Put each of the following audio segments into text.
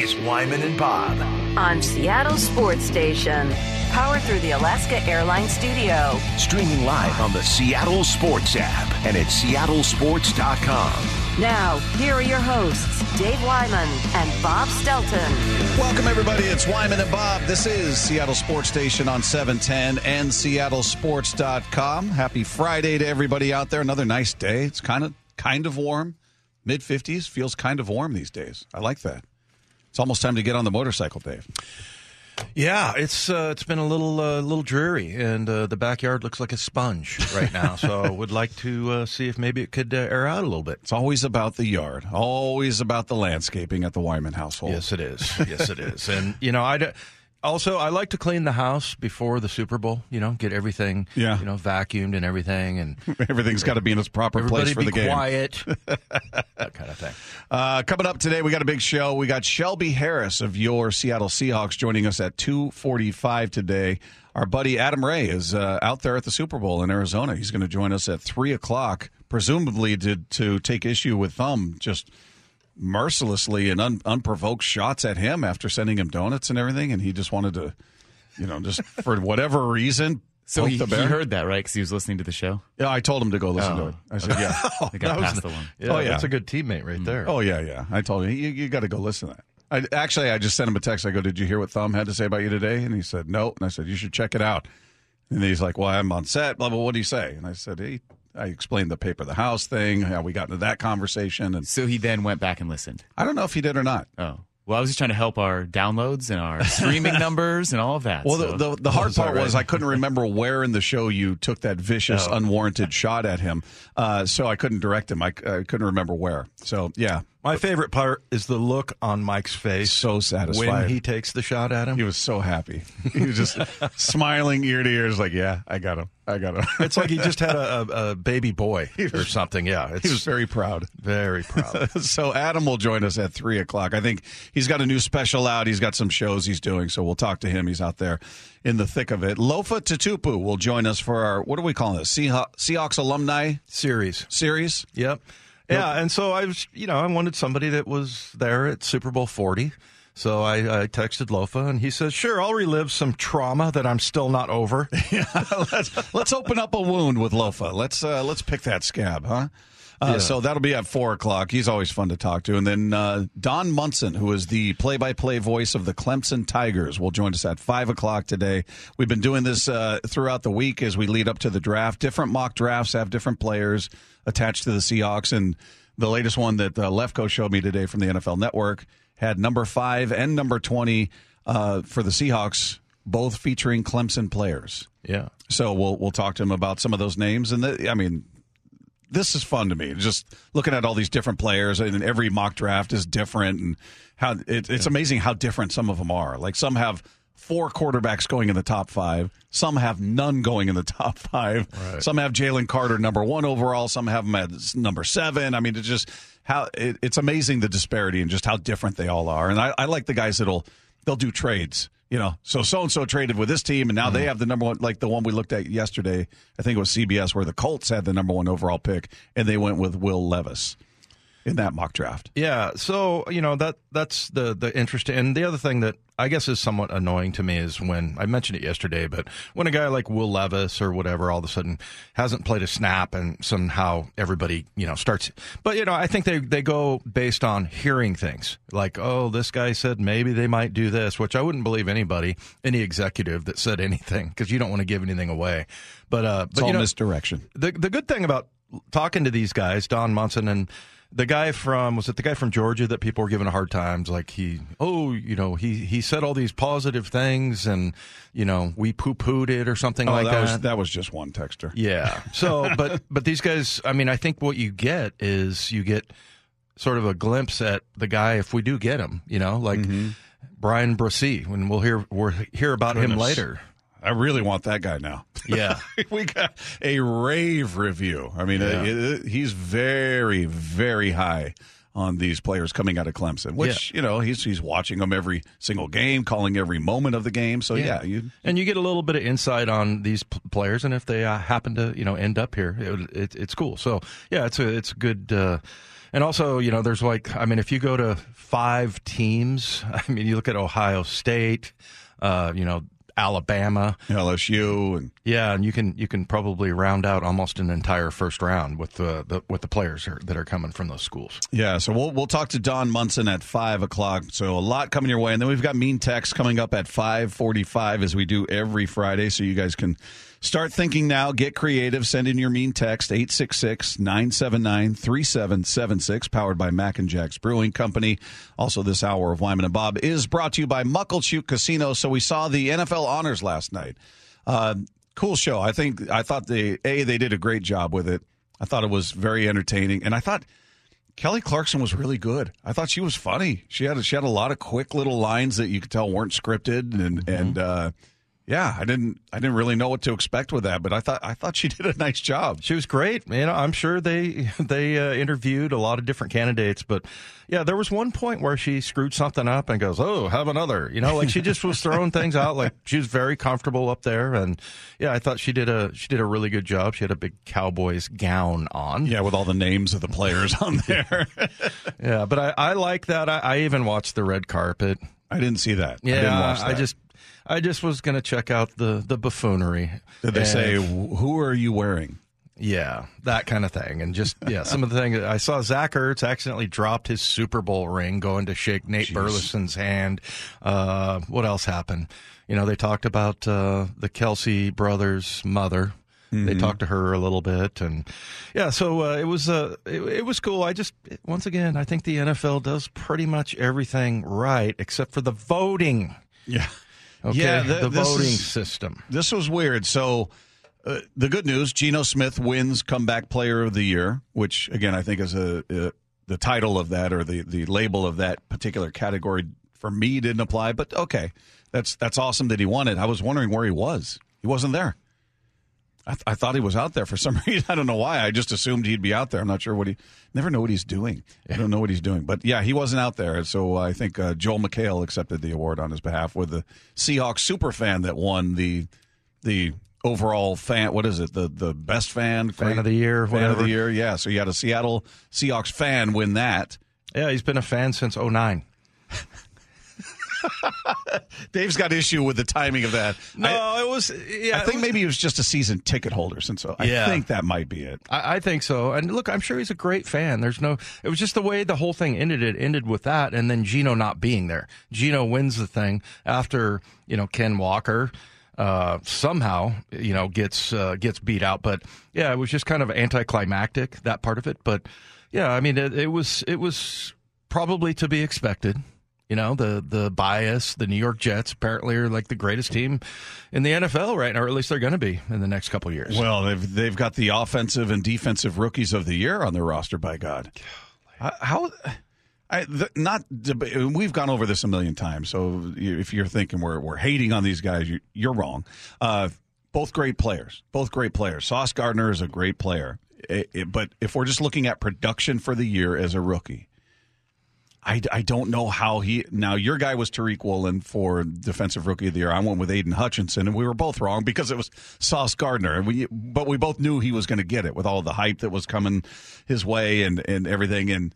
is Wyman and Bob. on Seattle Sports Station. Powered through the Alaska Airlines Studio. Streaming live on the Seattle Sports app and at seattlesports.com. Now, here are your hosts, Dave Wyman and Bob Stelton. Welcome, everybody. It's Wyman and Bob. This is Seattle Sports Station on 710 and seattlesports.com. Happy Friday to everybody out there. Another nice day. It's kind of kind of warm. Mid 50s feels kind of warm these days. I like that. It's almost time to get on the motorcycle, Dave. Yeah, it's uh, it's been a little uh, little dreary, and uh, the backyard looks like a sponge right now. so would like to uh, see if maybe it could uh, air out a little bit. It's always about the yard, always about the landscaping at the Wyman household. Yes, it is. Yes, it is. And you know, I d- also I like to clean the house before the Super Bowl. You know, get everything Yeah. you know vacuumed and everything, and Everything's got to be in its proper place for the game. quiet. that kind of thing. Uh, coming up today, we got a big show. We got Shelby Harris of your Seattle Seahawks joining us at 2:45 today. Our buddy Adam Ray is uh, out there at the Super Bowl in Arizona. He's going to join us at three o'clock, presumably to to take issue with Thumb just mercilessly and un, unprovoked shots at him after sending him donuts and everything, and he just wanted to, you know, just for whatever reason. So he, the he heard that, right? Because he was listening to the show. Yeah, I told him to go listen to Oh. it. I said, yeah. They got That was the- the one. Yeah, Oh, yeah. that's a good teammate right mm. there. Oh yeah, yeah. I told him you, you got to go listen to that. I, actually, I just sent him a text. I go, "Did you hear what Thumb had to say about you today?" And he said, "No." And I said, "You should check it out." And he's like, "Well, I'm on set. Blah blah. What do you say?" And I said, "Hey." I explained the paper the house thing, how we got into that conversation, and So he then went back and listened. I don't know if he did or not. Oh. Well, I was just trying to help our downloads and our streaming numbers and all of that. Well, so. the, the, the hard part was? I couldn't remember where in the show you took that vicious, unwarranted shot at him, uh, so I couldn't direct him. I, I couldn't remember where. So yeah, My favorite part is the look on Mike's face so satisfied. when he takes the shot at him. He was so happy. He was just smiling ear to ear. He's like, "Yeah, I got him. I got him." It's like he just had a, a, baby boy or something. Yeah, he was very proud. very proud. so Adam will join us at three o'clock. I think he's got a new special out. He's got some shows he's doing, so we'll talk to him. He's out there in the thick of it. Lofa Tatupu will join us for our what are we calling this? Seahawks alumni Series. series. Yep. Yeah, and so I was, you know, I wanted somebody that was there at Super Bowl 40. So I, I texted Lofa, and he says, "Sure, I'll relive some trauma that I'm still not over." yeah, let's let's open up a wound with Lofa. Let's uh, let's pick that scab, huh? Uh, So that'll be at four o'clock. He's always fun to talk to. And then uh, Don Munson, who is the play-by-play voice of the Clemson Tigers, will join us at five o'clock today. We've been doing this uh, throughout the week as we lead up to the draft. Different mock drafts have different players attached to the Seahawks, and the latest one that uh, Lefko showed me today from the NFL Network had number five and number twenty uh, for the Seahawks, both featuring Clemson players. yeah. So we'll we'll talk to him about some of those names, and the, I mean, this is fun to me. Just looking at all these different players, and every mock draft is different, and how it, it's amazing how different some of them are. Like some have four quarterbacks going in the top five, some have none going in the top five, some have Jalen Carter number one overall, some have him at number seven. I mean, it's just how it, it's amazing the disparity and just how different they all are. And I, I like the guys that'll they'll do trades. You know, so so and so traded with this team, and now they mm-hmm. have the number one, like the one we looked at yesterday. I think it was CBS, where the Colts had the number one overall pick, and they went with Will Levis in that mock draft. Yeah, so you know that that's the the interesting. And the other thing that I guess is somewhat annoying to me is when I mentioned it yesterday, but when a guy like Will Levis or whatever all of a sudden hasn't played a snap and somehow everybody you know starts. But you know, I think they they go based on hearing things like, oh, this guy said maybe they might do this, which I wouldn't believe anybody, any executive that said anything because you don't want to give anything away. But uh, It's but all you know, misdirection. the the good thing about talking to these guys, Don Munson and the guy from was it the guy from Georgia that people were giving a hard times like he oh you know he he said all these positive things and you know we poo pooed it or something Oh, like that that. was that was just one texter. yeah. So but but these guys I mean I think what you get is you get sort of a glimpse at the guy if we do get him you know like mm-hmm. Bryan Bresee when we'll hear we'll hear about him later. I really want that guy now. Yeah. we got a rave review. I mean, Yeah. uh, he's very, very high on these players coming out of Clemson, which you know he's he's watching them every single game, calling every moment of the game. So yeah, you and you get a little bit of insight on these p- players, and if they uh, happen to you know end up here, it, it, it's cool. So yeah, it's a it's good. Uh, And also, you know, there's like, I mean, if you go to five teams, I mean, you look at Ohio State, uh, you know, Alabama, LSU, and yeah, and you can you can probably round out almost an entire first round with the, the with the players are, that are coming from those schools. yeah. So we'll we'll talk to Don Munson at five o'clock. So a lot coming your way, and then we've got Mean Text coming up at five forty-five as we do every Friday. So you guys can start thinking now. Get creative. Send in your Mean Text 866-979-3776, powered by Mac and Jack's Brewing Company. Also, this hour of Wyman and Bob is brought to you by Muckleshoot Casino. So we saw the NFL honors last night. Uh, cool show. I think I thought they a they did a great job with it. I thought it was very entertaining, and I thought Kelly Clarkson was really good. I thought she was funny. She had she had a lot of quick little lines that you could tell weren't scripted, and and uh, yeah, I didn't I didn't really know what to expect with that, but I thought I thought she did a nice job. She was great. You know, I'm sure they they uh, interviewed a lot of different candidates, but yeah, there was one point where she screwed something up and goes, "Oh, have another." You know, like she just was throwing things out. Like she was very comfortable up there, and yeah, I thought she did a she did a really good job. She had a big Cowboys gown on. Yeah, with all the names of the players on there. yeah, but I, I like that. I, I even watched the red carpet. I didn't see that. Yeah, I didn't watch that. I just I just was going to check out the the buffoonery. did they And- say who are you wearing? Yeah, that kind of thing. And just, yeah, some of the things I saw Zach Ertz accidentally dropped his Super Bowl ring going to shake Nate Burleson's hand. Uh, what else happened? You know, they talked about uh, the Kelce brothers' mother. They talked to her a little bit, and yeah, so uh, it was uh, it, it was cool. I just once again, I think the NFL does pretty much everything right except for the voting. Yeah. Okay, Yeah, th- the voting is- system. This was weird. So, uh, the good news: Geno Smith wins Comeback Player of the Year, which again I think is a, uh the title of that or the the label of that particular category for me didn't apply. But okay, that's that's awesome that he won it. I was wondering where he was. He wasn't there. I, th- I thought he was out there for some reason. I don't know why. I just assumed he'd be out there. I'm not sure what he. Never know what he's doing. I don't know what he's doing. But yeah, he wasn't out there. So I think uh, Joel McHale accepted the award on his behalf with the Seahawks super fan that won the the overall fan. What is it? The the best fan Fan of the year, fan of the year. Yeah. So you had a Seattle Seahawks fan win that. Yeah, he's been a fan since 09. Dave's got issue with the timing of that. No, I, it was. Yeah, I think was- maybe he was just a season ticket holder, since so I Yeah. think that might be it. I, I think so. And look, I'm sure he's a great fan. There's no. It was just the way the whole thing ended. It ended with that, and then Geno not being there. Geno wins the thing after you know Ken Walker. Uh, somehow, you know, gets uh, gets beat out, but yeah, it was just kind of anticlimactic that part of it. But yeah, I mean, it, it was it was probably to be expected. You know, the the bias, the New York Jets apparently are like the greatest team in the NFL right now, or at least they're going to be in the next couple of years. Well, they've they've got the offensive and defensive rookies of the year on their roster. By God, how? I, the, not we've gone over this a million times. So if you're thinking we're we're hating on these guys, you, you're wrong. Uh, both great players, both great players. Sauce Gardner is a great player, It- it- but if we're just looking at production for the year as a rookie, I, I don't know how he. Now, your guy was Tariq Woolen for Defensive Rookie of the Year. I went with Aidan Hutchinson, and we were both wrong because it was Sauce Gardner. And we, but we both knew he was going to get it with all the hype that was coming his way and, and everything. And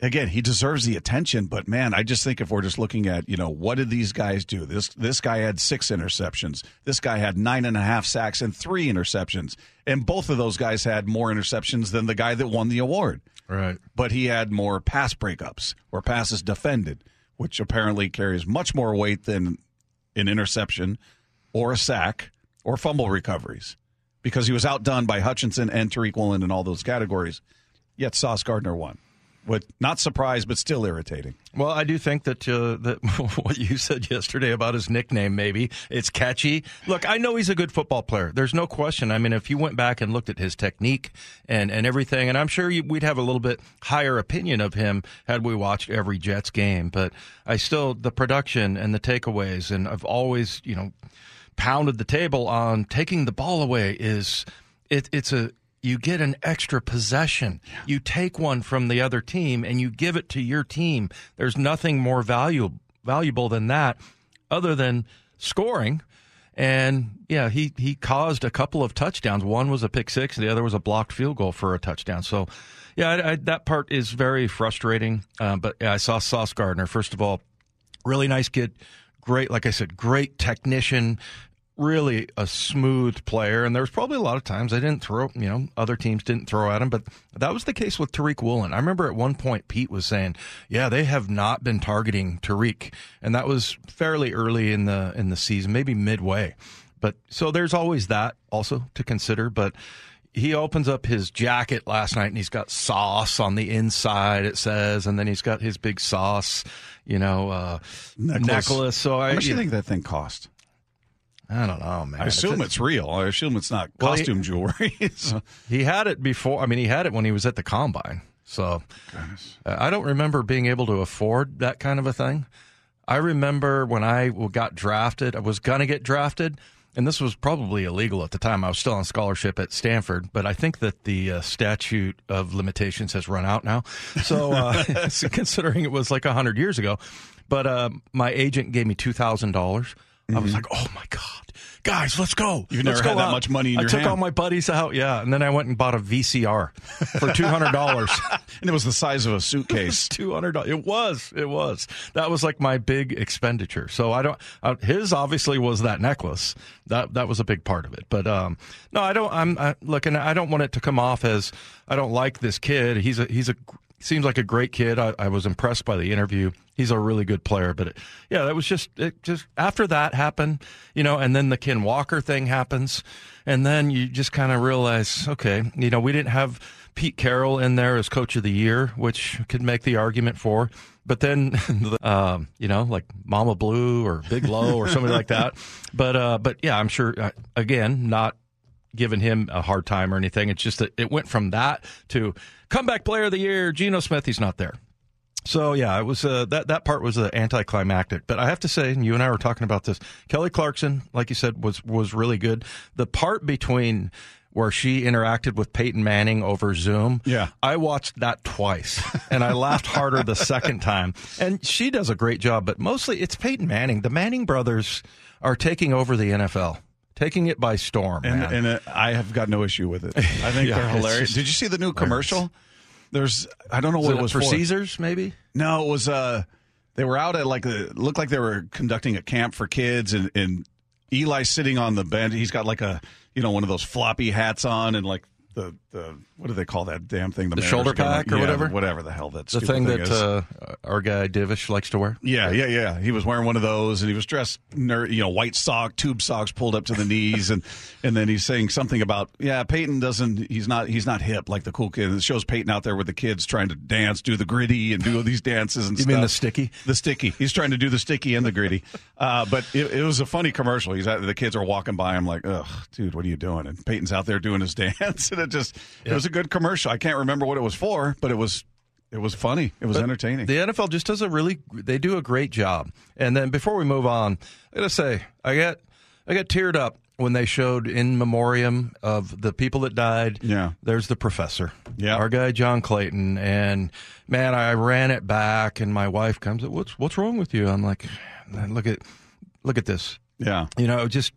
again, he deserves the attention. But man, I just think if we're just looking at, you know, what did these guys do? This this guy had six interceptions. This guy had nine and a half sacks and three interceptions. And both of those guys had more interceptions than the guy that won the award Right. but he had more pass breakups or passes defended, which apparently carries much more weight than an interception or a sack or fumble recoveries because he was outdone by Hutchinson and Tariq Woolen in all those categories. Yet Sauce Gardner won. What not surprised, but still irritating. Well, I do think that uh, that what you said yesterday about his nickname, maybe it's catchy. Look, I know he's a good football player. There's no question. I mean, if you went back and looked at his technique and and everything, and I'm sure you, we'd have a little bit higher opinion of him had we watched every Jets game. But I still the production and the takeaways, and I've always you know pounded the table on taking the ball away is it, it's a you get an extra possession. You take one from the other team and you give it to your team. There's nothing more valuable valuable than that, other than scoring. And yeah, he, he caused a couple of touchdowns. One was a pick six, the other was a blocked field goal for a touchdown. So, yeah, I, I, that part is very frustrating. Uh, but yeah, I saw Sauce Gardner. First of all, really nice kid. Great, like I said, great technician, really a smooth player. And there was probably a lot of times I didn't throw, you know, other teams didn't throw at him, but that was the case with Tariq Woolen. I remember at one point Pete was saying, yeah, they have not been targeting Tariq. And that was fairly early in the, in the season, maybe midway. But so there's always that also to consider. But he opens up his jacket last night and he's got sauce on the inside, it says, and then he's got his big sauce, you know, uh, necklace. necklace. So I, How much do you you think that thing cost? I don't know, man. I assume It's- it's real. I assume it's not Well, he- costume jewelry. So- He had it before. I mean, he had it when he was at the combine. So uh, I don't remember being able to afford that kind of a thing. I remember when I got drafted, I was going to get drafted, and this was probably illegal at the time. I was still on scholarship at Stanford, but I think that the uh, statute of limitations has run out now. So, uh, considering it was like 100 years ago, but uh, my agent gave me $2,000. I was like, oh my God, guys, let's go. Mm-hmm. You've Let's never go had that much money in I your took all my buddies out, yeah, and then I went and bought a VCR for two hundred dollars. and it was the size of a suitcase. two hundred dollars. It was. It was. That was like my big expenditure. So I don't. Uh, his obviously was that necklace. That that was a big part of it. But um, no, I don't. I'm I, looking. I don't want it to come off as I don't like this kid. He's a he's a seems like a great kid. I, I was impressed by the interview. He's a really good player. But it, yeah, that was just it. Just after that happened, you know, and then the Ken Walker thing happens, and then you just kind of realize, okay, you know, we didn't have. Pete Carroll in there as coach of the year, which could make the argument for. But then, um, you know, like Mama Blue or Big Low or somebody like that. But uh, but yeah, I'm sure. Uh, again, not giving him a hard time or anything. It's just that it went from that to comeback player of the year. Geno Smith, he's not there. So yeah, it was uh, that that part was uh, anticlimactic. But I have to say, and you and I were talking about this. Kelly Clarkson, like you said, was was really good. The part between where she interacted with Peyton Manning over Zoom. Yeah. I watched that twice and I laughed harder the second time. And she does a great job, but mostly it's Peyton Manning. The Manning brothers are taking over the NFL, taking it by storm. and man. and uh, I have got no issue with it. I think Yeah, they're hilarious. Did you see the new commercial? There's I don't know what it it was for for. Caesars, maybe? No, it was uh they were out at like a looked like they were conducting a camp for kids and and Eli's sitting on the bench. He's got like a you know one of those floppy hats on and like the the what do they call that damn thing? The Mariners shoulder are gonna- pack or yeah, whatever? whatever the hell that The stupid thing that uh, our guy Divish likes to wear. Yeah, yeah, yeah. He was wearing one of those, and he was dressed, ner- you know, white sock, tube socks pulled up to the knees, and and then he's saying something about, yeah, Peyton doesn't, he's not, he's not hip like the cool kid. And it shows Peyton out there with the kids trying to dance, do the griddy, and do all these dances and You stuff. mean the sticky? The sticky. He's trying to do the sticky and the griddy. Uh, but it, it was a funny commercial. He's out, the kids are walking by him like, ugh, dude, what are you doing? And Peyton's out there doing his dance, and it just, it was a good commercial. I can't remember what it was for, but it was. It was funny. It was entertaining. The NFL just does a really they do a great job. And then before we move on, I gotta say I got I got teared up when they showed in memoriam of the people that died. Yeah. there's the professor. Yeah. our guy John Clayton. And man, I ran it back, and my wife comes. What's what's wrong with you? I'm like, look at look at this. yeah. You know, just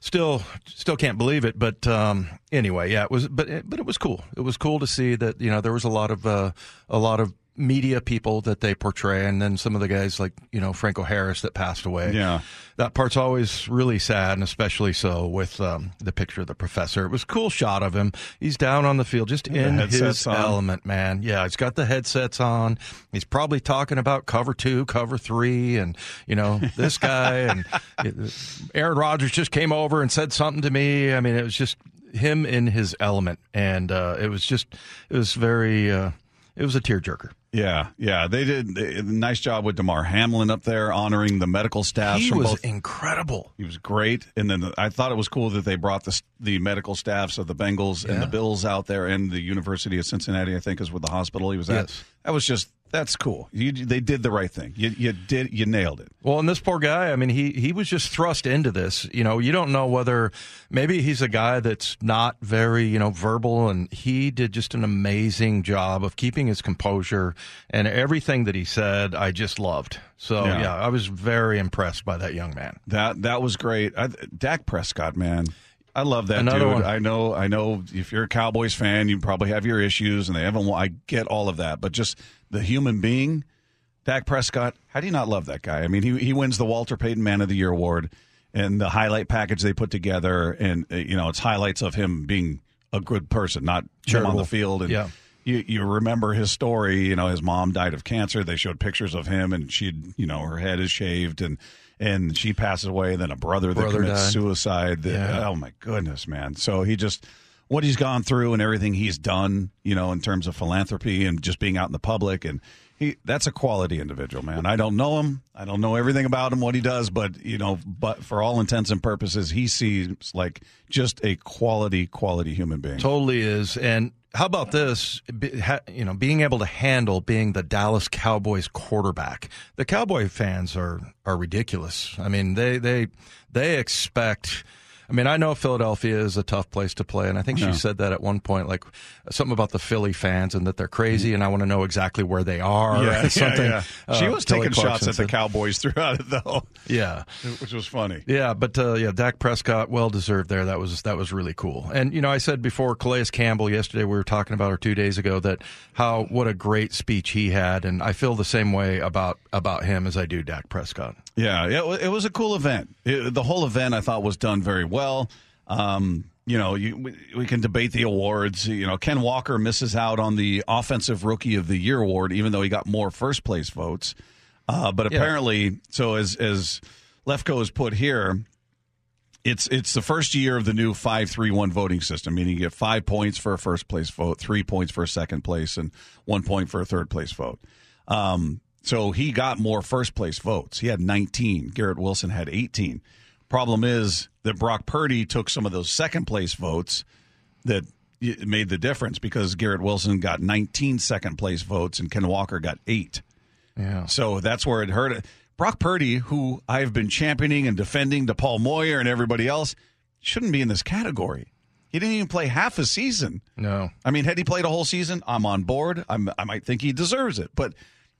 still still can't believe it but um anyway yeah it was but it, but it was cool. It was cool to see that you know there was a lot of uh, a lot of media people that they portray and then some of the guys like you know Franco Harris that passed away. Yeah. that part's always really sad and especially so with um, the picture of the professor. It was a cool shot of him. He's down on the field just in his on. element man. Yeah he's got the headsets on. He's probably talking about cover two cover three and you know this guy and Aaron Rodgers just came over and said something to me. I mean it was just him in his element and uh, it was just it was very uh, it was a tearjerker Yeah, yeah, they did a nice job with Damar Hamlin up there honoring the medical staff. he from was both. incredible he was great, and then I thought it was cool that they brought the the medical staffs of the Bengals and the Bills out there, and the University of Cincinnati. I think is where the hospital he was at. Yes. That was just that's cool. You, they did the right thing. You, you did. You nailed it. Well, and this poor guy, I mean, he, he was just thrust into this. You know, you don't know whether maybe he's a guy that's not very, you know, verbal, and he did just an amazing job of keeping his composure and everything that he said, I just loved. So, Yeah. yeah, I was very impressed by that young man. That that was great. I, Dak Prescott, man. I love that Another dude. one. I know. I know. If you're a Cowboys fan, you probably have your issues, and they haven't. I get all of that, but just the human being, Dak Prescott. How do you not love that guy? I mean, he he wins the Walter Payton Man of the Year award, and the highlight package they put together, and uh, you know, it's highlights of him being a good person, not him on the field. And Yeah. you you remember his story. You know, his mom died of cancer. They showed pictures of him, and she'd you know her head is shaved, and and she passes away. Then a brother that commits died. suicide. That, Yeah. Oh my goodness, man! So he just what he's gone through and everything he's done, you know, in terms of philanthropy and just being out in the public and. He, that's a quality individual, man. I don't know him. I don't know everything about him, what he does, but you know, but for all intents and purposes, he seems like just a quality, quality human being. Totally is. And how about this? You know, being able to handle being the Dallas Cowboys quarterback. The Cowboy fans are are ridiculous. I mean, they they they expect. I mean, I know Philadelphia is a tough place to play, and I think she said that at one point, like something about the Philly fans and that they're crazy, and I want to know exactly where they are. Yeah, or something. yeah, yeah. She Uh, was Kelly taking shots Clarkson at the. Cowboys throughout it, though, Yeah. which was funny. Yeah, but uh, yeah, Dak Prescott, well deserved there. That was that was really cool. And you know, I said before Calais Campbell yesterday. We were talking about her two days ago that how what a great speech he had, and I feel the same way about about him as I do Dak Prescott. Yeah, it, it was a cool event. It- the whole event I thought was done very well. Well, um, you know, you, we, we can debate the awards. You know, Ken Walker misses out on the Offensive Rookie of the Year award, even though he got more first place votes. Uh, but apparently, so as as Lefko has put here, it's it's the first year of the new five three one voting system, meaning you get five points for a first place vote, three points for a second place, and one point for a third place vote. Um, so he got more first place votes. He had 19. Garrett Wilson had 18. Problem is that Brock Purdy took some of those second place votes that made the difference because Garrett Wilson got 19 second place votes and Ken Walker got eight. Yeah. So that's where it hurt. Brock Purdy, who I've been championing and defending to Paul Moyer and everybody else, shouldn't be in this category. He didn't even play half a season. No. I mean, had he played a whole season, I'm on board. I'm, I might think he deserves it. But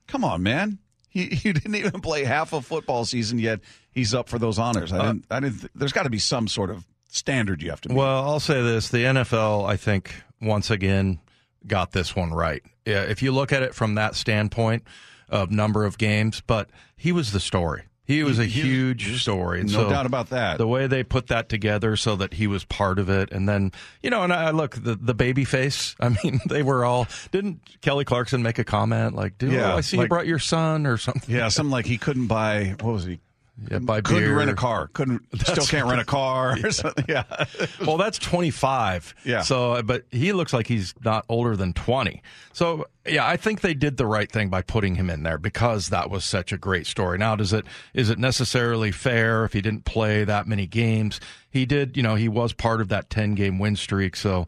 come on, man. He, he didn't even play half a football season yet. He's up for those honors. I uh, didn't. I didn't. There's got to be some sort of standard you have to meet. Well, I'll say this: the NFL, I think, once again got this one right. Yeah, if you look at it from that standpoint of number of games, but he was the story. He was a huge story. And no so doubt about that. The way they put that together so that he was part of it, and then you know, and I look the the baby face. I mean, they were all. Didn't Kelly Clarkson make a comment like, "Dude, Yeah, oh, I see you like- brought your son or something"? yeah, something like he couldn't buy. What was he? Yeah, mm, buy Couldn't beer. rent a car. Couldn't. Still can't rent a car. Something. Yeah. well, that's 25. Yeah. So, uh, but he looks like he's not older than 20. So, yeah, I think they did the right thing by putting him in there because that was such a great story. Now, does it is it necessarily fair if he didn't play that many games? He did, you know, he was part of that 10 game win streak. So,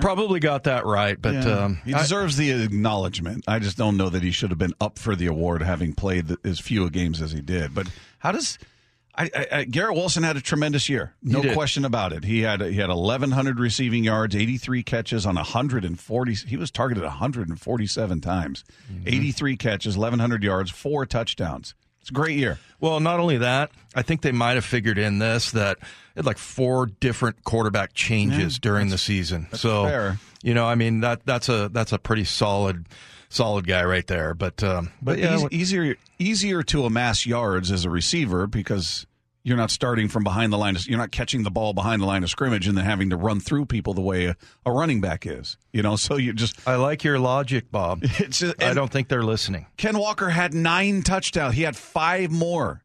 probably got that right. But Yeah. um, he I- deserves the acknowledgement. I just don't know that he should have been up for the award having played the, as few games as he did. But how does I, I, I, Garrett Wilson had a tremendous year, no question about it. He had he had 1,100 receiving yards, 83 catches on 140. He was targeted 147 times, Mm-hmm. 83 catches, 1,100 yards, four touchdowns. It's a great year. Well, not only that, I think they might have figured in this that it had like four different quarterback changes during the season. so, fair. you know, I mean that that's a that's a pretty solid solid guy right there. But um, but, But yeah, eas- easier easier to amass yards as a receiver because you're not starting from behind the line. Of, you're not catching the ball behind the line of scrimmage and then having to run through people the way a, a running back is. You know, so you just I like your logic, Bob. it's just, I don't think they're listening. Ken Walker had nine touchdowns. He had five more.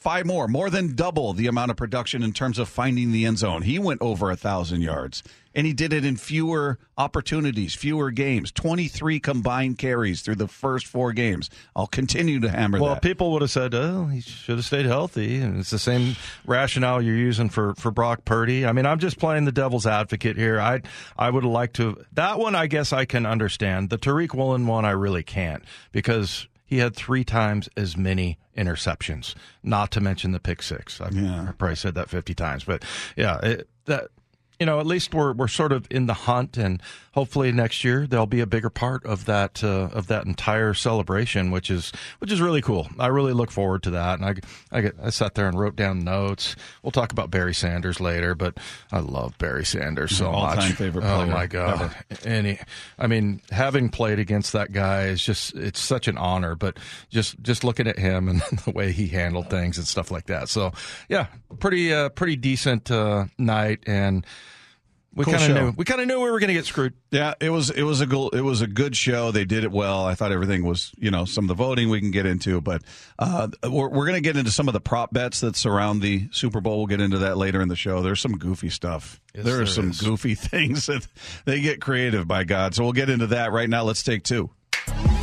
Five more, more than double the amount of production in terms of finding the end zone. He went over a thousand yards, and he did it in fewer opportunities, fewer games. Twenty three combined carries through the first four games. I'll continue to hammer Well, that. people would have said, "Oh, he should have stayed healthy," and it's the same rationale you're using for for Brock Purdy. I mean, I'm just playing the devil's advocate here. I I would have liked to that one. I guess I can understand the Tariq Woolen one. I really can't because he had three times as many interceptions. Not to mention the pick six. I've, Yeah. I probably said that 50 times, but yeah, it, that you know, at least we're we're sort of in the hunt, and hopefully next year they'll be a bigger part of that uh, of that entire celebration, which is which is really cool. I really look forward to that, and I I, get, I sat there and wrote down notes. We'll talk about Barry Sanders later, but I love Barry Sanders so All-time much. favorite player Oh player my god! And he, I mean, having played against that guy is just it's such an honor. But just just looking at him and the way he handled things and stuff like that. So yeah, pretty uh, pretty decent uh, night and. We Cool kind of knew. We kind of knew we were going to get screwed. Yeah, it was it was a go- it was a good show. They did it well. I thought everything was you know some of the voting we can get into, but uh, we're we're going to get into some of the prop bets that surround the Super Bowl. We'll get into that later in the show. There's some goofy stuff. Yes, there are there some is. goofy things that they get creative by God. So we'll get into that right now. Let's take two.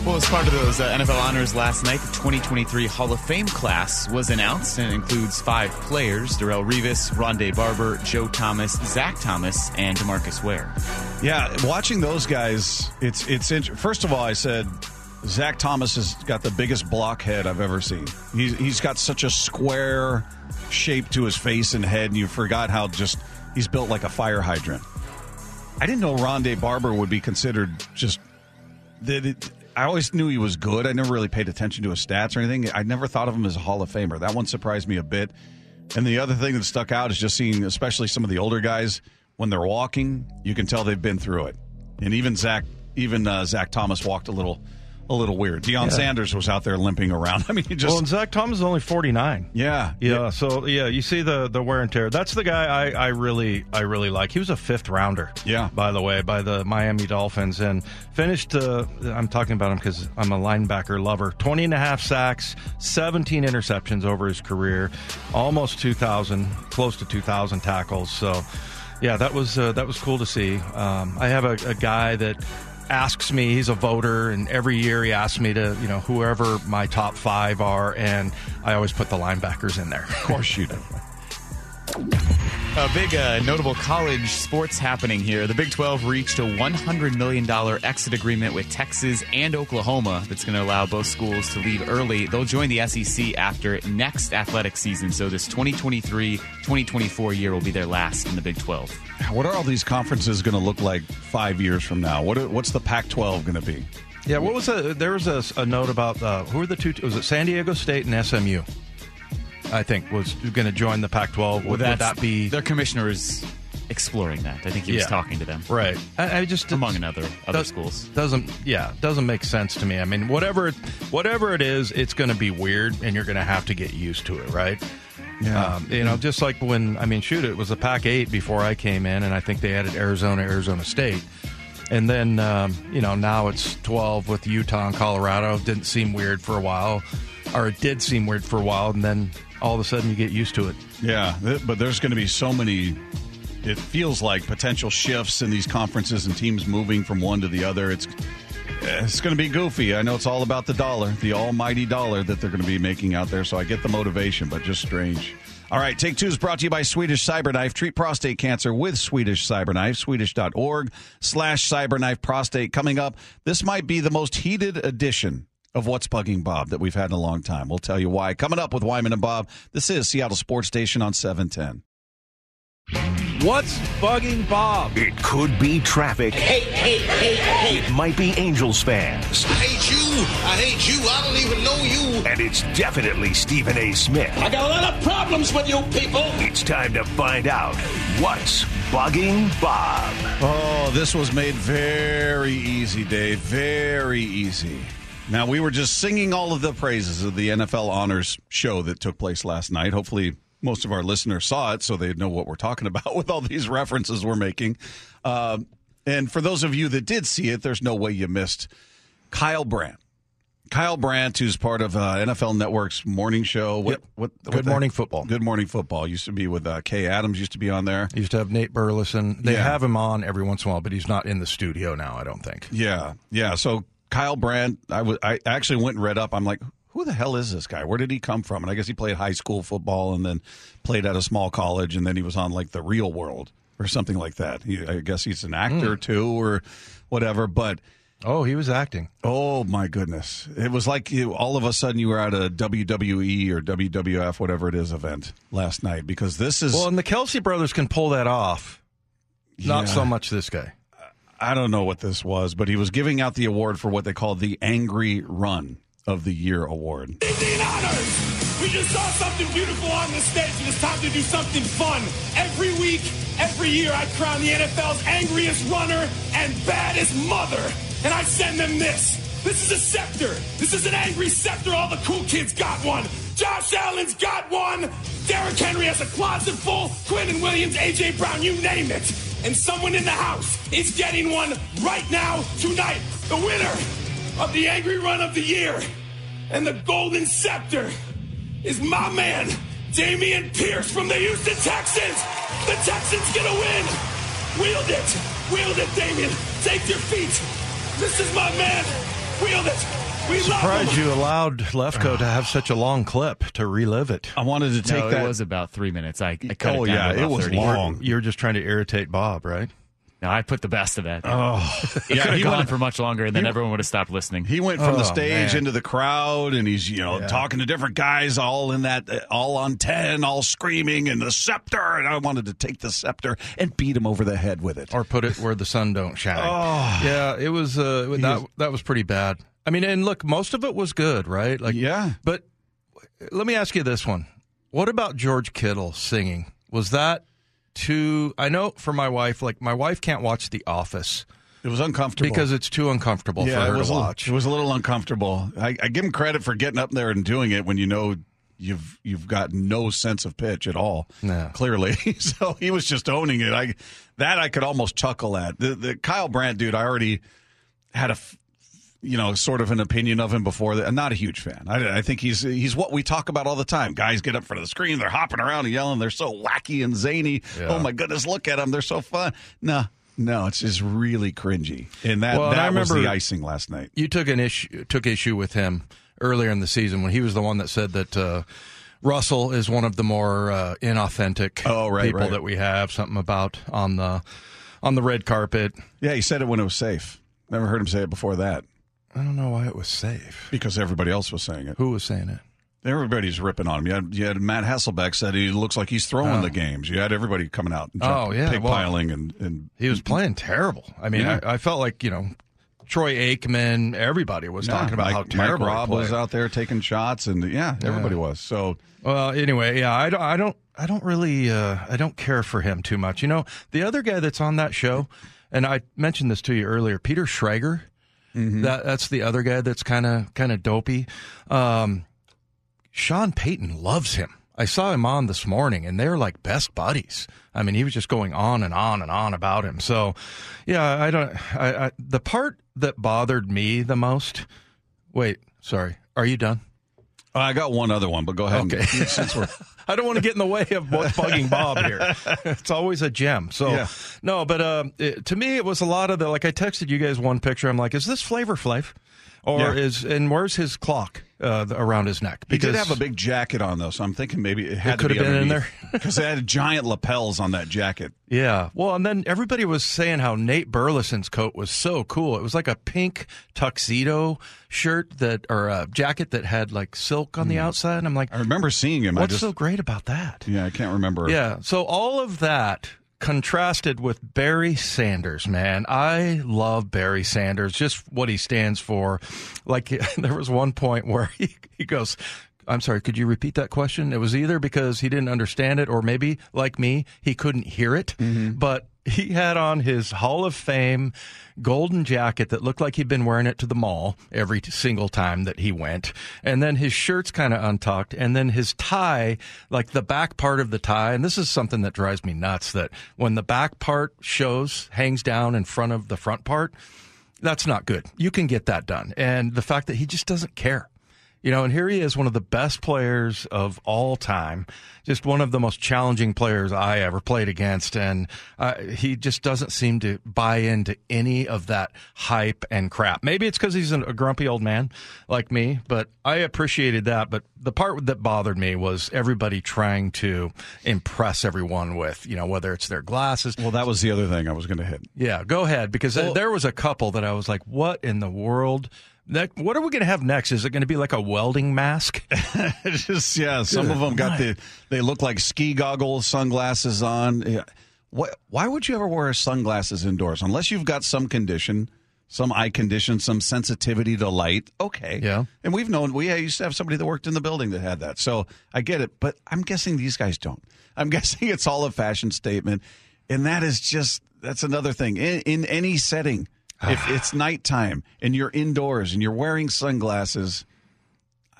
Well, as part of those uh, NFL honors last night, the 2023 Hall of Fame class was announced and includes five players Darrelle Revis, Rondé Barber, Joe Thomas, Zach Thomas, and DeMarcus Ware. Yeah, watching those guys, it's it's int- first of all, I said Zach Thomas has got the biggest blockhead I've ever seen. He's he's got such a square shape to his face and head, and you forgot how just he's built like a fire hydrant. I didn't know Rondé Barber would be considered just that. I always knew he was good. I never really paid attention to his stats or anything. I never thought of him as a Hall of Famer. That one surprised me a bit. And the other thing that stuck out is just seeing, especially some of the older guys, when they're walking, you can tell they've been through it. And even Zach, even uh, Zach Thomas walked a little, a little weird. Deion Sanders was out there limping around. I mean, he just Well, and Zach Thomas is only forty nine. yeah, Yeah, so yeah, you see the the wear and tear. That's the guy I, I really I really like. He was a fifth rounder. Yeah. by the way, by the Miami Dolphins and finished. Uh, I'm talking about him because I'm a linebacker lover. 20 and a half sacks, 17 interceptions over his career, almost 2,000, close to 2,000 tackles. So, yeah, that was uh, that was cool to see. Um, I have a, a guy that asks me he's a voter and every year he asks me to you know whoever my top five are and i always put the linebackers in there of course you do. A big uh, notable college sports happening here. The Big 12 reached a $100 million exit agreement with Texas and Oklahoma that's going to allow both schools to leave early. They'll join the SEC after next athletic season. So this 2023 2024 year will be their last in the Big 12. What are all these conferences going to look like five years from now? What are- what's the Pac-12 going to be? yeah what was that there was a, a note about uh, who are the two was it san diego state and smu i think was going to join the pac 12 would, would that's- that be Their commissioner is exploring that. I think he was Yeah. talking to them. right i, I just Among other other does- schools. doesn't yeah doesn't make sense to me i mean whatever whatever it is it's going to be weird and you're going to have to get used to it right Yeah. um, you know just like when i mean shoot it was the pac 8 before i came in and i think they added arizona arizona state and then um, you know now it's 12 with utah and colorado didn't seem weird for a while or it did seem weird for a while and then all of a sudden you get used to it Yeah, but there's going to be so many. It feels like potential shifts in these conferences and teams moving from one to the other. It's it's going to be goofy. I know it's all about the dollar, the almighty dollar that they're going to be making out there. So I get the motivation, but just strange. All right, Take Two is brought to you by Swedish Cyberknife. Treat prostate cancer with Swedish Cyberknife. Swedish.org slash cyberknife prostate. Coming up, this might be the most heated edition of What's Bugging Bob that we've had in a long time. We'll tell you why. Coming up with Wyman and Bob, this is Seattle Sports Station on 710. what's bugging bob It could be traffic. Hey, hey, hey, hey. It might be Angels fans. I hate you. I hate you. I don't even know you. And it's definitely Stephen A. Smith. I got a lot of problems with you people. It's time to find out what's bugging Bob. Oh, this was made very easy, Dave. Very easy. Now, we were just singing all of the praises of the NFL Honors show that took place last night. Hopefully, most of our listeners saw it so they know what we're talking about with all these references we're making. Um, and for those of you that did see it, there's no way you missed Kyle Brandt, Kyle Brandt, who's part of uh, NFL Network's morning show. What, Yep. what, what Good Morning Football. Good Morning Football. Used to be with uh, Kay Adams. Used to be on there. Used to have Nate Burleson. They Yeah. have him on every once in a while, but he's not in the studio now. I don't think. Yeah, yeah. So Kyle Brandt, I was I actually went and read up. I'm like, who the hell is this guy? Where did he come from? And I guess he played high school football and then played at a small college, and then he was on like the Real World or something like that. He, I guess he's an actor hmm. too, or whatever. But Oh, he was acting. oh my goodness, it was like you, all of a sudden you were at a WWE or WWF, whatever it is, event last night because this is Well, and the Kelce brothers can pull that off. Not Yeah. so much this guy. I don't know what this was, but he was giving out the award for what they call the Angry Run of the Year award. We just saw something beautiful on the stage, and it's time to do something fun. Every week, every year, I crown the NFL's angriest runner and baddest mother, and I send them this. This is a scepter. This is an angry scepter. All the cool kids got one. Josh Allen's got one. Derrick Henry has a closet full. Quinnen Williams, AJ Brown, you name it. And someone in the house is getting one right now, tonight. The winner of the angry run of the year and the golden scepter is my man, Dameon Pierce from the Houston Texans. The Texans gonna win. Wield it. Wield it, Dameon. Take your feet. This is my man. Wield it. We Surprised you allowed Lefko to have such a long clip to relive it. I wanted to take no, that. it was about three minutes. I, I cut Oh, it down yeah, to it was 30. long. You were just trying to irritate Bob, right? No, I put the best of it. oh, it yeah, could have he gone went, for much longer, and then he- everyone would have stopped listening. he went from the Oh, stage man. into the crowd, and he's you know Yeah. talking to different guys, all in that, uh, all on ten, all screaming, and the scepter. And I wanted to take the scepter and beat him over the head with it. Or put it where the sun don't shine. Oh. Yeah, it was uh, that that was pretty bad. I mean, and look, most of it was good, right? Like Yeah. But let me ask you this one. What about George Kittle singing? Was that too I know for my wife, like my wife can't watch The Office It was uncomfortable because it's too uncomfortable for yeah, her it was a watch. it was a little uncomfortable. I, I give him credit for getting up there and doing it when you know you've you've got no sense of pitch at all. No. clearly. so he was just owning it. I that I could almost chuckle at. The, the Kyle Brandt dude, I already had a. f- You know, sort of an opinion of him before that. I'm not a huge fan. I, I think he's he's what we talk about all the time. Guys get up front of the screen, they're hopping around and yelling. They're so wacky and zany. Yeah. Oh my goodness, look at them. They're so fun. No, no, it's just really cringy. And that Well, that I was the icing last night. you took an issue took issue with him earlier in the season when he was the one that said that uh, Russell is one of the more uh, inauthentic Oh, right, people right. that we have something about on the on the red carpet. Yeah, he said it when it was safe. Never heard him say it before that I don't know why it was safe. because everybody else was saying it. Who was saying it? Everybody's ripping on him. You had, you had Matt Hasselbeck said he looks like he's throwing the games. You had everybody coming out and Oh, yeah, pig well- piling and, and He was playing terrible. I mean, Yeah. I, I felt like you know Troy Aikman. Everybody was talking about Mike, how terrible Mike he was out there taking shots, and yeah, everybody was. So Well, anyway, yeah, I don't, I don't, I don't really, uh, I don't care for him too much. You know, the other guy that's on that show, and I mentioned this to you earlier, Peter Schrager. That that's the other guy that's kind of kind of dopey. Um, Sean Payton loves him. I saw him on this morning, and they're like best buddies. I mean, he was just going on and on and on about him. So, yeah, I don't. I, I the part that bothered me the most. Wait, sorry. Are you done? Uh, I got one other one, but go ahead. and- Okay. since we're I don't want to get in the way of what's bugging Bob here. It's always a gem. So Yeah. no, but uh, it, to me, it was a lot of the like. I texted you guys one picture. I'm like, is this Flavor Flav, or Yeah. is and where's his clock uh, around his neck? he did have a big jacket on though, so I'm thinking maybe it had It to could be have been in there. because it had giant lapels on that jacket. Yeah. Well, and then everybody was saying how Nate Burleson's coat was so cool. It was like a pink tuxedo shirt that or a jacket that had like silk on the outside. I'm like, I remember seeing him. I what's just so great about that? yeah, I can't remember. Yeah. So all of that contrasted with Barry Sanders, man. I love Barry Sanders, just what he stands for. Like there was one point where he, he goes, I'm sorry, could you repeat that question? It was either because he didn't understand it or maybe like me, he couldn't hear it. Mm-hmm. But he had on his Hall of Fame golden jacket that looked like he'd been wearing it to the mall every single time that he went. And then his shirt's kind of untucked. And then his tie, like the back part of the tie, and this is something that drives me nuts that when the back part shows, hangs down in front of the front part, That's not good. You can get that done. And the fact that he just doesn't care. You know, and here he is, one of the best players of all time, just one of the most challenging players I ever played against. And uh, he just doesn't seem to buy into any of that hype and crap. Maybe it's because he's a grumpy old man like me, but I appreciated that. But the part that bothered me was everybody trying to impress everyone with, you know, whether it's their glasses. Well, that was the other thing I was going to hit. Yeah, go ahead because there was a couple that I was like, "What in the world?" That, what are we going to have next? Is it going to be like a welding mask? just yeah, some of them got the they look like ski goggles, sunglasses on. Yeah. What? Why would you ever wear sunglasses indoors unless you've got some condition, some eye condition, some sensitivity to light? Okay, Yeah. And we've known we used to have somebody that worked in the building that had that, so I get it. But I'm guessing these guys don't. I'm guessing it's all a fashion statement, and that is just that's another thing in, in any setting. If it's nighttime and you're indoors and you're wearing sunglasses,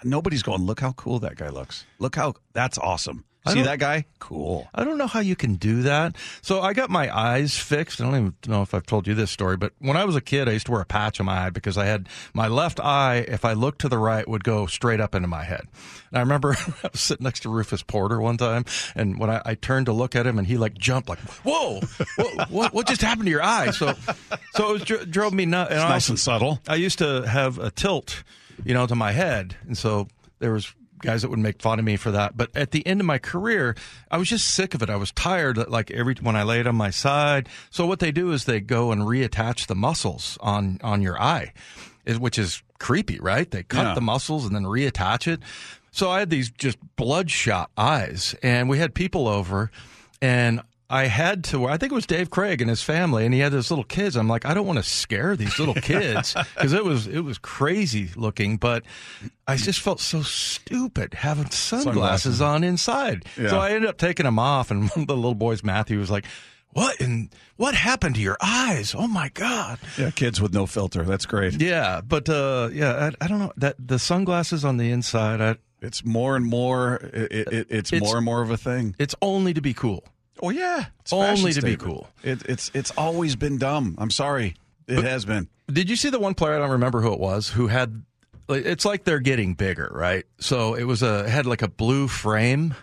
nobody's going, look how cool that guy looks. Look how that's awesome. See that guy? Cool. I don't know how you can do that. So I got my eyes fixed. I don't even know if I've told you this story, but when I was a kid, I used to wear a patch on my eye because I had my left eye, if I looked to the right, would go straight up into my head. And I remember I was sitting next to Rufus Porter one time, and when I, I turned to look at him, and he like jumped, like, "Whoa, what, what, what just happened to your eye?" So, so it was, dro- drove me nuts. And It's I nice also- and subtle. I used to have a tilt, you know, to my head, and so there was guys that would make fun of me for that. But at the end of my career, I was just sick of it. I was tired. Like every when I laid on my side. So what they do is they go and reattach the muscles on on your eye, which is creepy, right? They cut Yeah. the muscles and then reattach it. So I had these just bloodshot eyes, and we had people over, and I had to. I think it was Dave Craig and his family, and he had his little kids. I'm like, I don't want to scare these little kids because it was it was crazy looking, but I just felt so stupid having sunglasses, Sunglasses. on inside. Yeah. So I ended up taking them off, and one of the little boys, Matthew, was like. What and what happened to your eyes? Oh my god! Yeah, kids with no filter. That's great. Yeah, but uh, yeah, I, I don't know that the sunglasses on the inside. I, It's more and more. It, it, it's, It's- more and more of a thing. it's only to be cool. Oh yeah, it's Only to be cool. It, it's it's always been dumb. I'm sorry, it has been. Did you see the one player? I don't remember who it was who had. It's like they're getting bigger, right? So it was a it had like a blue frame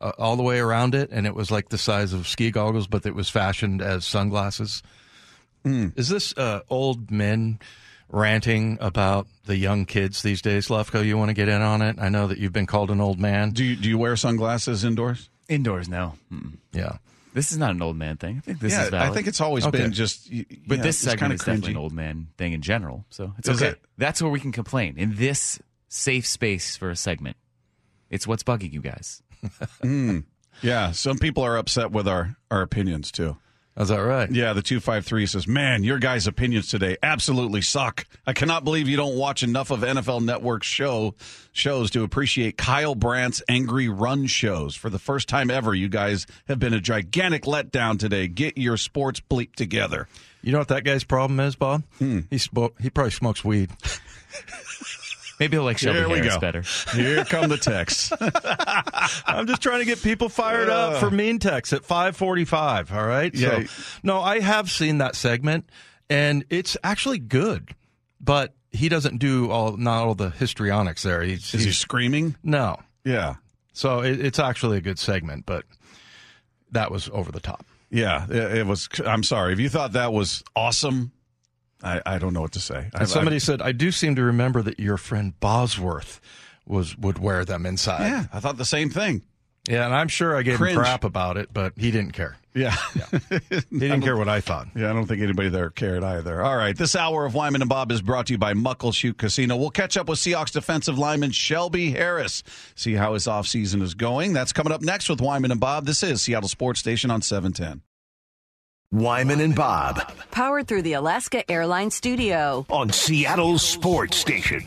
uh, all the way around it, and it was like the size of ski goggles, but it was fashioned as sunglasses. Is this uh, old men ranting about the young kids these days, Lefko? You want to get in on it? I know that you've been called an old man. Do you do you wear sunglasses indoors? Indoors, no. Mm-mm. Yeah. This is not an old man thing. I think this yeah, is valid. I think it's always Okay. been just. y- But yeah, this segment kind is of definitely an old man thing in general. So it's Is okay. it? That's where we can complain. In this safe space for a segment, it's what's bugging you guys. Hmm. Yeah, some people are upset with our our opinions too. Is that right? Yeah, the 253 says, Man, your guys' opinions today absolutely suck. I cannot believe you don't watch enough of NFL Network show shows to appreciate Kyle Brandt's angry run shows. For the first time ever, you guys have been a gigantic letdown today. Get your sports bleep together. You know what that guy's problem is, Bob? Hmm. He smoke. He probably smokes weed. Maybe he'll like Shelby Here we Harris go. better. Here come the texts. I'm just trying to get people fired up for mean text at 545. All right. Yeah. So, no, I have seen that segment and it's actually good, but he doesn't do all, not all the histrionics there. He's, Is he screaming? no. Yeah. So it, it's actually a good segment, but that was over the top. Yeah, it, it was. I'm sorry. If you thought that was awesome, I, I don't know what to say. I, And somebody said, I do seem to remember that your friend Bosworth was, would wear them inside. yeah, I thought the same thing. Yeah. And I'm sure I gave Cringe. him crap about it, but he didn't care. Yeah. He didn't care what I thought. Yeah, I don't think anybody there cared either. All right, this hour of Wyman and Bob is brought to you by Muckleshoot Casino. We'll catch up with Seahawks defensive lineman Shelby Harris, see how his offseason is going. That's coming up next with Wyman and Bob. This is Seattle Sports Station on 710. Wyman and Bob Powered through the Alaska Airlines Studio. on Seattle Sports Station.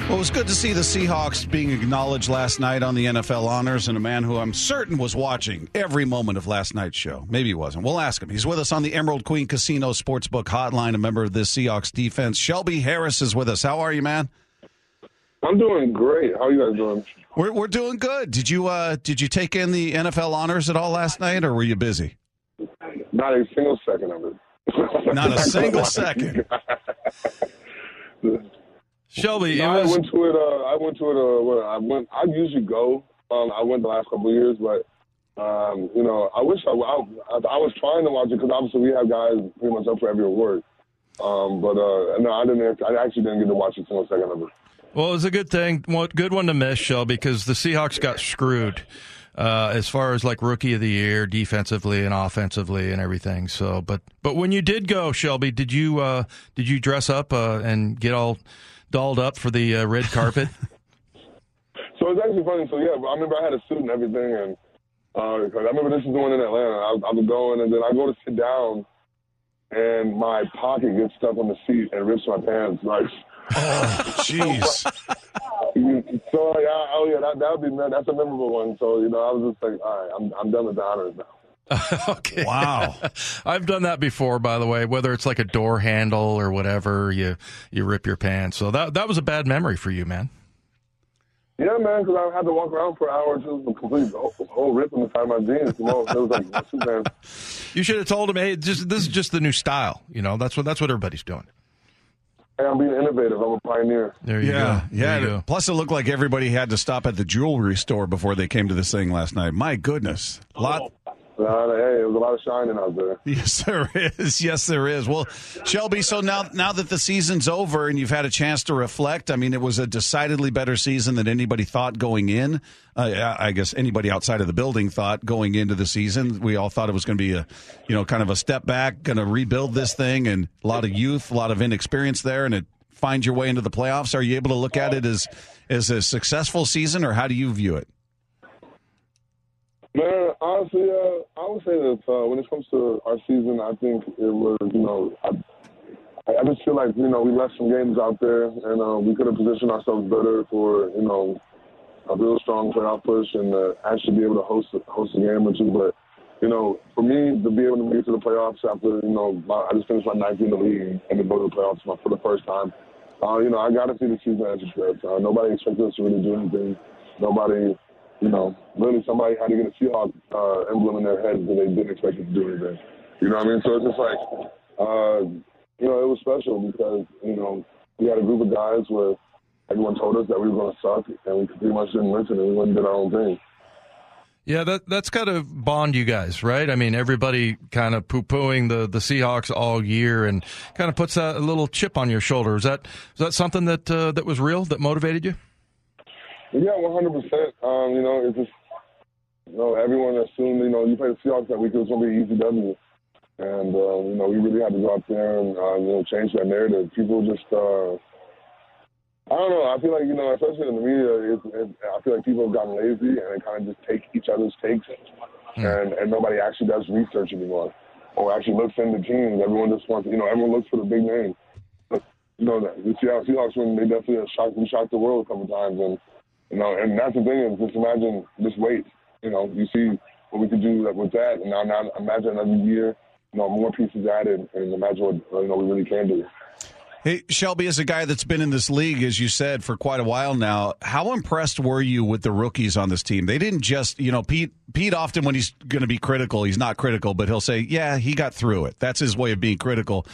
Well, it was good to see the Seahawks being acknowledged last night on the NFL honors, and a man who I'm certain was watching every moment of last night's show. Maybe he wasn't. We'll ask him. He's with us on the Emerald Queen Casino Sportsbook Hotline, a member of the Seahawks defense. Shelby Harris is with us. How are you, man? I'm doing great. How are you guys doing? We're we're doing good. Did you uh did you take in the NFL honors at all last night, or were you busy? Not a single second of it. Not a single second. Shelby, it No, I went to it. Uh, I went to it. Uh, well, I went. I usually go. Um, I went the last couple of years, but um, you know, I wish I, I. I was trying to watch it because obviously we have guys pretty much up for every award. Um, but uh, no, I didn't. I actually didn't get to watch a single second of it. Well, it was a good thing, one- good one to miss, Shelby, because the Seahawks got screwed uh, as far as like rookie of the year, defensively and offensively, and everything. So, but but when you did go, Shelby, did you uh, did you dress up uh, and get all dolled up for the uh, red carpet? So it's actually funny. So yeah, I remember I had a suit and everything, and uh, 'cause I remember this is the one in Atlanta. I, I was going, and then I go to sit down, and my pocket gets stuck on the seat and rips my pants. Like, Oh, jeez. so yeah, oh yeah, that that would be that's a memorable one. So you know, I was just like, all right, I'm I'm done with the honors now. okay. Wow. I've done that before, by the way. Whether it's like a door handle or whatever, you you rip your pants. So that that was a bad memory for you, man. Yeah, man, because I had to walk around for hours just a complete whole, whole rip inside my jeans. You know, it was like my suit pants. You should have told him, hey, just this is just the new style. You know, that's what that's what everybody's doing. Hey, I'm being innovative. I'm a pioneer. There you Yeah, go. yeah. There you go. Plus, it looked like everybody had to stop at the jewelry store before they came to this thing last night. My goodness, a lot. Oh. Uh, hey, it was a lot of shining out there. Yes, there is. Yes, there is. Well, Shelby, so now now that the season's over and you've had a chance to reflect, I mean, it was a decidedly better season than anybody thought going in. Uh, I guess anybody outside of the building thought going into the season. We all thought it was going to be a, you know, kind of a step back, going to rebuild this thing, and a lot of youth, a lot of inexperience there, and it finds your way into the playoffs. Are you able to look at it as as a successful season, or how do you view it? Man, honestly, uh, I would say that uh, when it comes to our season, I think it was, you know, I, I just feel like, you know, we left some games out there and uh, we could have positioned ourselves better for, you know, a real strong playoff push and uh, actually be able to host a, host a game or two. But, you know, for me to be able to make it to the playoffs after, you know, my, I just finished my ninth in the league and to go to the playoffs for the first time, uh, you know, I got to see the season as a script. Uh, nobody expected us to really do anything. Nobody you know, really somebody had to get a Seahawks uh, emblem in their head because they didn't expect it to do anything. You know what I mean? So it's just like, uh, you know, it was special because, you know, we had a group of guys where everyone told us that we were going to suck and we pretty much didn't listen and we went and did our own thing. Yeah, that that's got to bond you guys, right? I mean, everybody kind of poo pooing the, the Seahawks all year and kind of puts that a little chip on your shoulder. Is that is that something that uh, that was real that motivated you? Yeah, one hundred percent. Um, you know, it's just you know, everyone assumed, you know, you play the Seahawks that week it was gonna be an easy W. And uh, you know, we really had to go out there and uh, you know, change that narrative. People just uh I don't know. I feel like you know, especially in the media, it's, it, I feel like people have gotten lazy and they kind of just take each other's takes, and and nobody actually does research anymore, or actually looks into teams. Everyone just wants, you know, everyone looks for the big name. But you know, the Seattle Seahawks when they definitely shocked, we shocked the world a couple of times, and you know, and that's the thing is just imagine, this weight. You know, you see what we could do with that, and now, now imagine another year, you know, more pieces added, and imagine what you know we really can do. Hey, Shelby, as a guy that's been in this league, as you said, for quite a while now, how impressed were you with the rookies on this team? They didn't just, you know, Pete. Pete often, when he's going to be critical, he's not critical, but he'll say, "Yeah, he got through it." That's his way of being critical.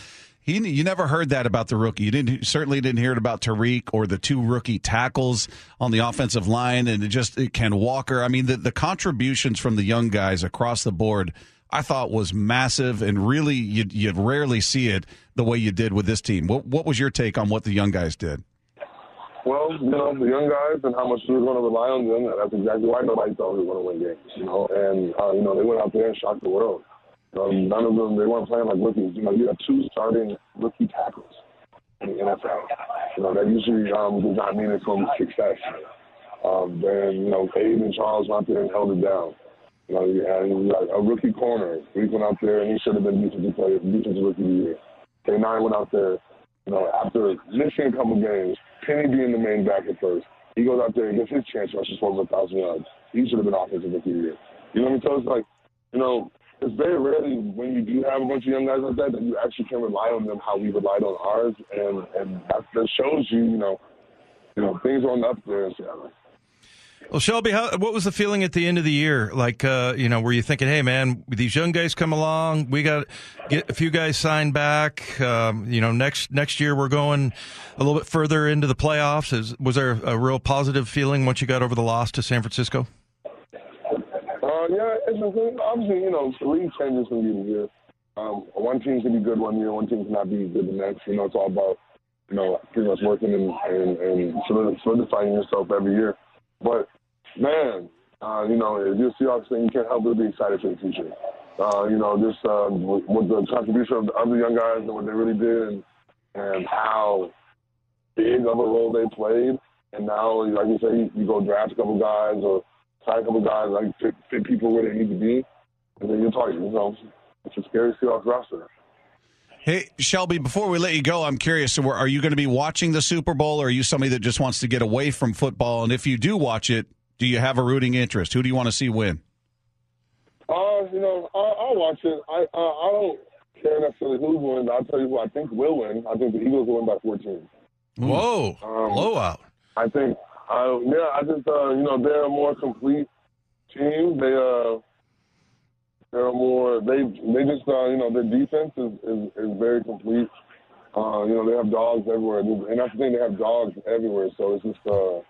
He, you never heard that about the rookie. You didn't certainly didn't hear it about Tariq or the two rookie tackles on the offensive line, and it just Ken Walker. I mean, the, the contributions from the young guys across the board, I thought was massive, and really you you rarely see it the way you did with this team. What what was your take on what the young guys did? Well, you know, the young guys and how much we were going to rely on them. That's exactly why nobody thought we were going to win games. You know, and uh, you know they went out there and shocked the world. Um, none of them they weren't playing like rookies. You know, you have two starting rookie tackles in the NFL. You know, that usually um, does not mean it's going to be success. Um, then you know, Abe and Charles went out there and held it down. You know, had you a rookie corner. He went out there and he should have been defensive player, defensive rookie of the year. K nine went out there. You know, after missing a couple games, Penny being the main back at first, he goes out there and gets his chance to rush for over a thousand yards. He should have been offensive rookie of the year. You know what I mean? So it's like, you know, it's very rarely when you do have a bunch of young guys like that that you actually can rely on them how we relied on ours, and and that, that shows you, you know, you know things are on the up there in Seattle. Well, Shelby, how, what was the feeling at the end of the year? Like, uh, you know, were you thinking, "Hey, man, these young guys come along, we got get a few guys signed back. Um, you know, next next year we're going a little bit further into the playoffs." Is, was there a real positive feeling once you got over the loss to San Francisco? Uh, yeah, it's been, obviously, you know, the league changes from year to year. Um, one team can be good one year, one team cannot be good the next. You know, it's all about, you know, pretty much working and, and, and solidifying yourself every year. But man, uh, you know, if you're a Seahawks fan, you can't help but be excited for the future. Uh, you know, just uh, with, with the contribution of the other young guys and what they really did, and and how big of a role they played. And now, like you say, you, you go draft a couple guys or sign a couple guys, like fit, fit people where they need to be, and then you're talking. You know, it's a scary Seahawks roster. Hey, Shelby, before we let you go, I'm curious. So are you going to be watching the Super Bowl, or are you somebody that just wants to get away from football? And if you do watch it, do you have a rooting interest? Who do you want to see win? Uh, you know, I'll, I'll watch it. I uh, I don't care necessarily who wins. I'll tell you who I think will win. I think the Eagles will win by 14. Whoa, um, blowout! I think, yeah, I just uh, you know they're a more complete team. They uh they're more they they just uh, you know their defense is, is, is very complete. Uh, you know they have dogs everywhere, and that's the thing. They have dogs everywhere, so it's just uh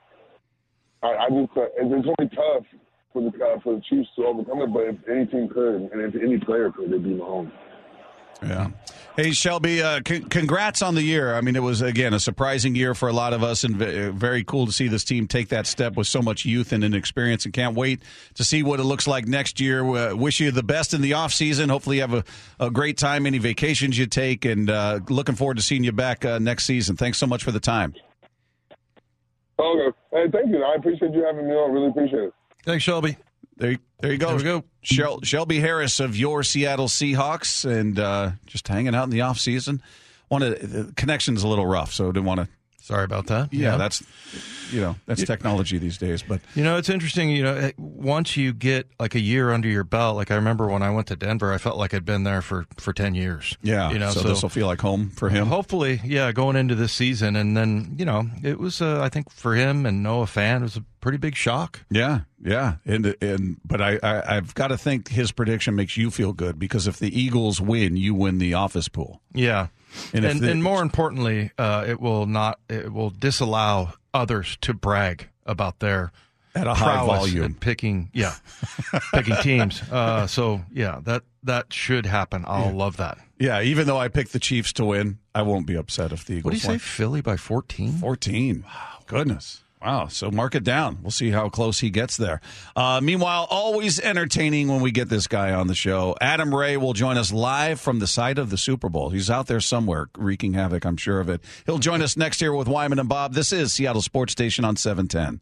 I, I just uh, it's to be tough for the uh, for the Chiefs to overcome it. But if any team could, and if any player could, it'd be Mahomes. Yeah. Hey Shelby, uh, c- congrats on the year. I mean, it was again a surprising year for a lot of us, and v- very cool to see this team take that step with so much youth and inexperience. And can't wait to see what it looks like next year. Uh, wish you the best in the off season. Hopefully, you have a, a great time. Any vacations you take, and uh, looking forward to seeing you back uh, next season. Thanks so much for the time. Okay. Hey, thank you. I appreciate you having me on. Really appreciate it. Thanks, Shelby. There, there you go. There we go. Shel- Shelby Harris of your Seattle Seahawks, and uh, just hanging out in the off season. Wanted the connection's a little rough, so didn't want to. Sorry about that. Yeah, that's you know that's technology these days. But You know, it's interesting. You know, once you get like a year under your belt, like I remember when I went to Denver, I felt like I'd been there for for ten years. yeah, you know, so, this will feel like home for him. Hopefully, yeah, going into this season, and then you know, it was uh, I think for him and Noah Fant, it was a pretty big shock. Yeah, yeah, and and but I, I I've got to think his prediction makes you feel good because if the Eagles win, you win the office pool. Yeah, And and and, more importantly, uh, it will not it will disallow others to brag about their At a high volume. picking yeah picking teams. Uh, so yeah, that that should happen. I'll love that. Yeah, even though I picked the Chiefs to win, I won't be upset if the Eagles. What do you say. Philly by fourteen? 14. Wow, goodness. Wow. So mark it down. We'll see how close he gets there. Uh, meanwhile, always entertaining when we get this guy on the show. Adam Ray will join us live from the site of the Super Bowl. He's out there somewhere wreaking havoc, I'm sure of it. He'll join us next year with Wyman and Bob. This is Seattle Sports Station on 710.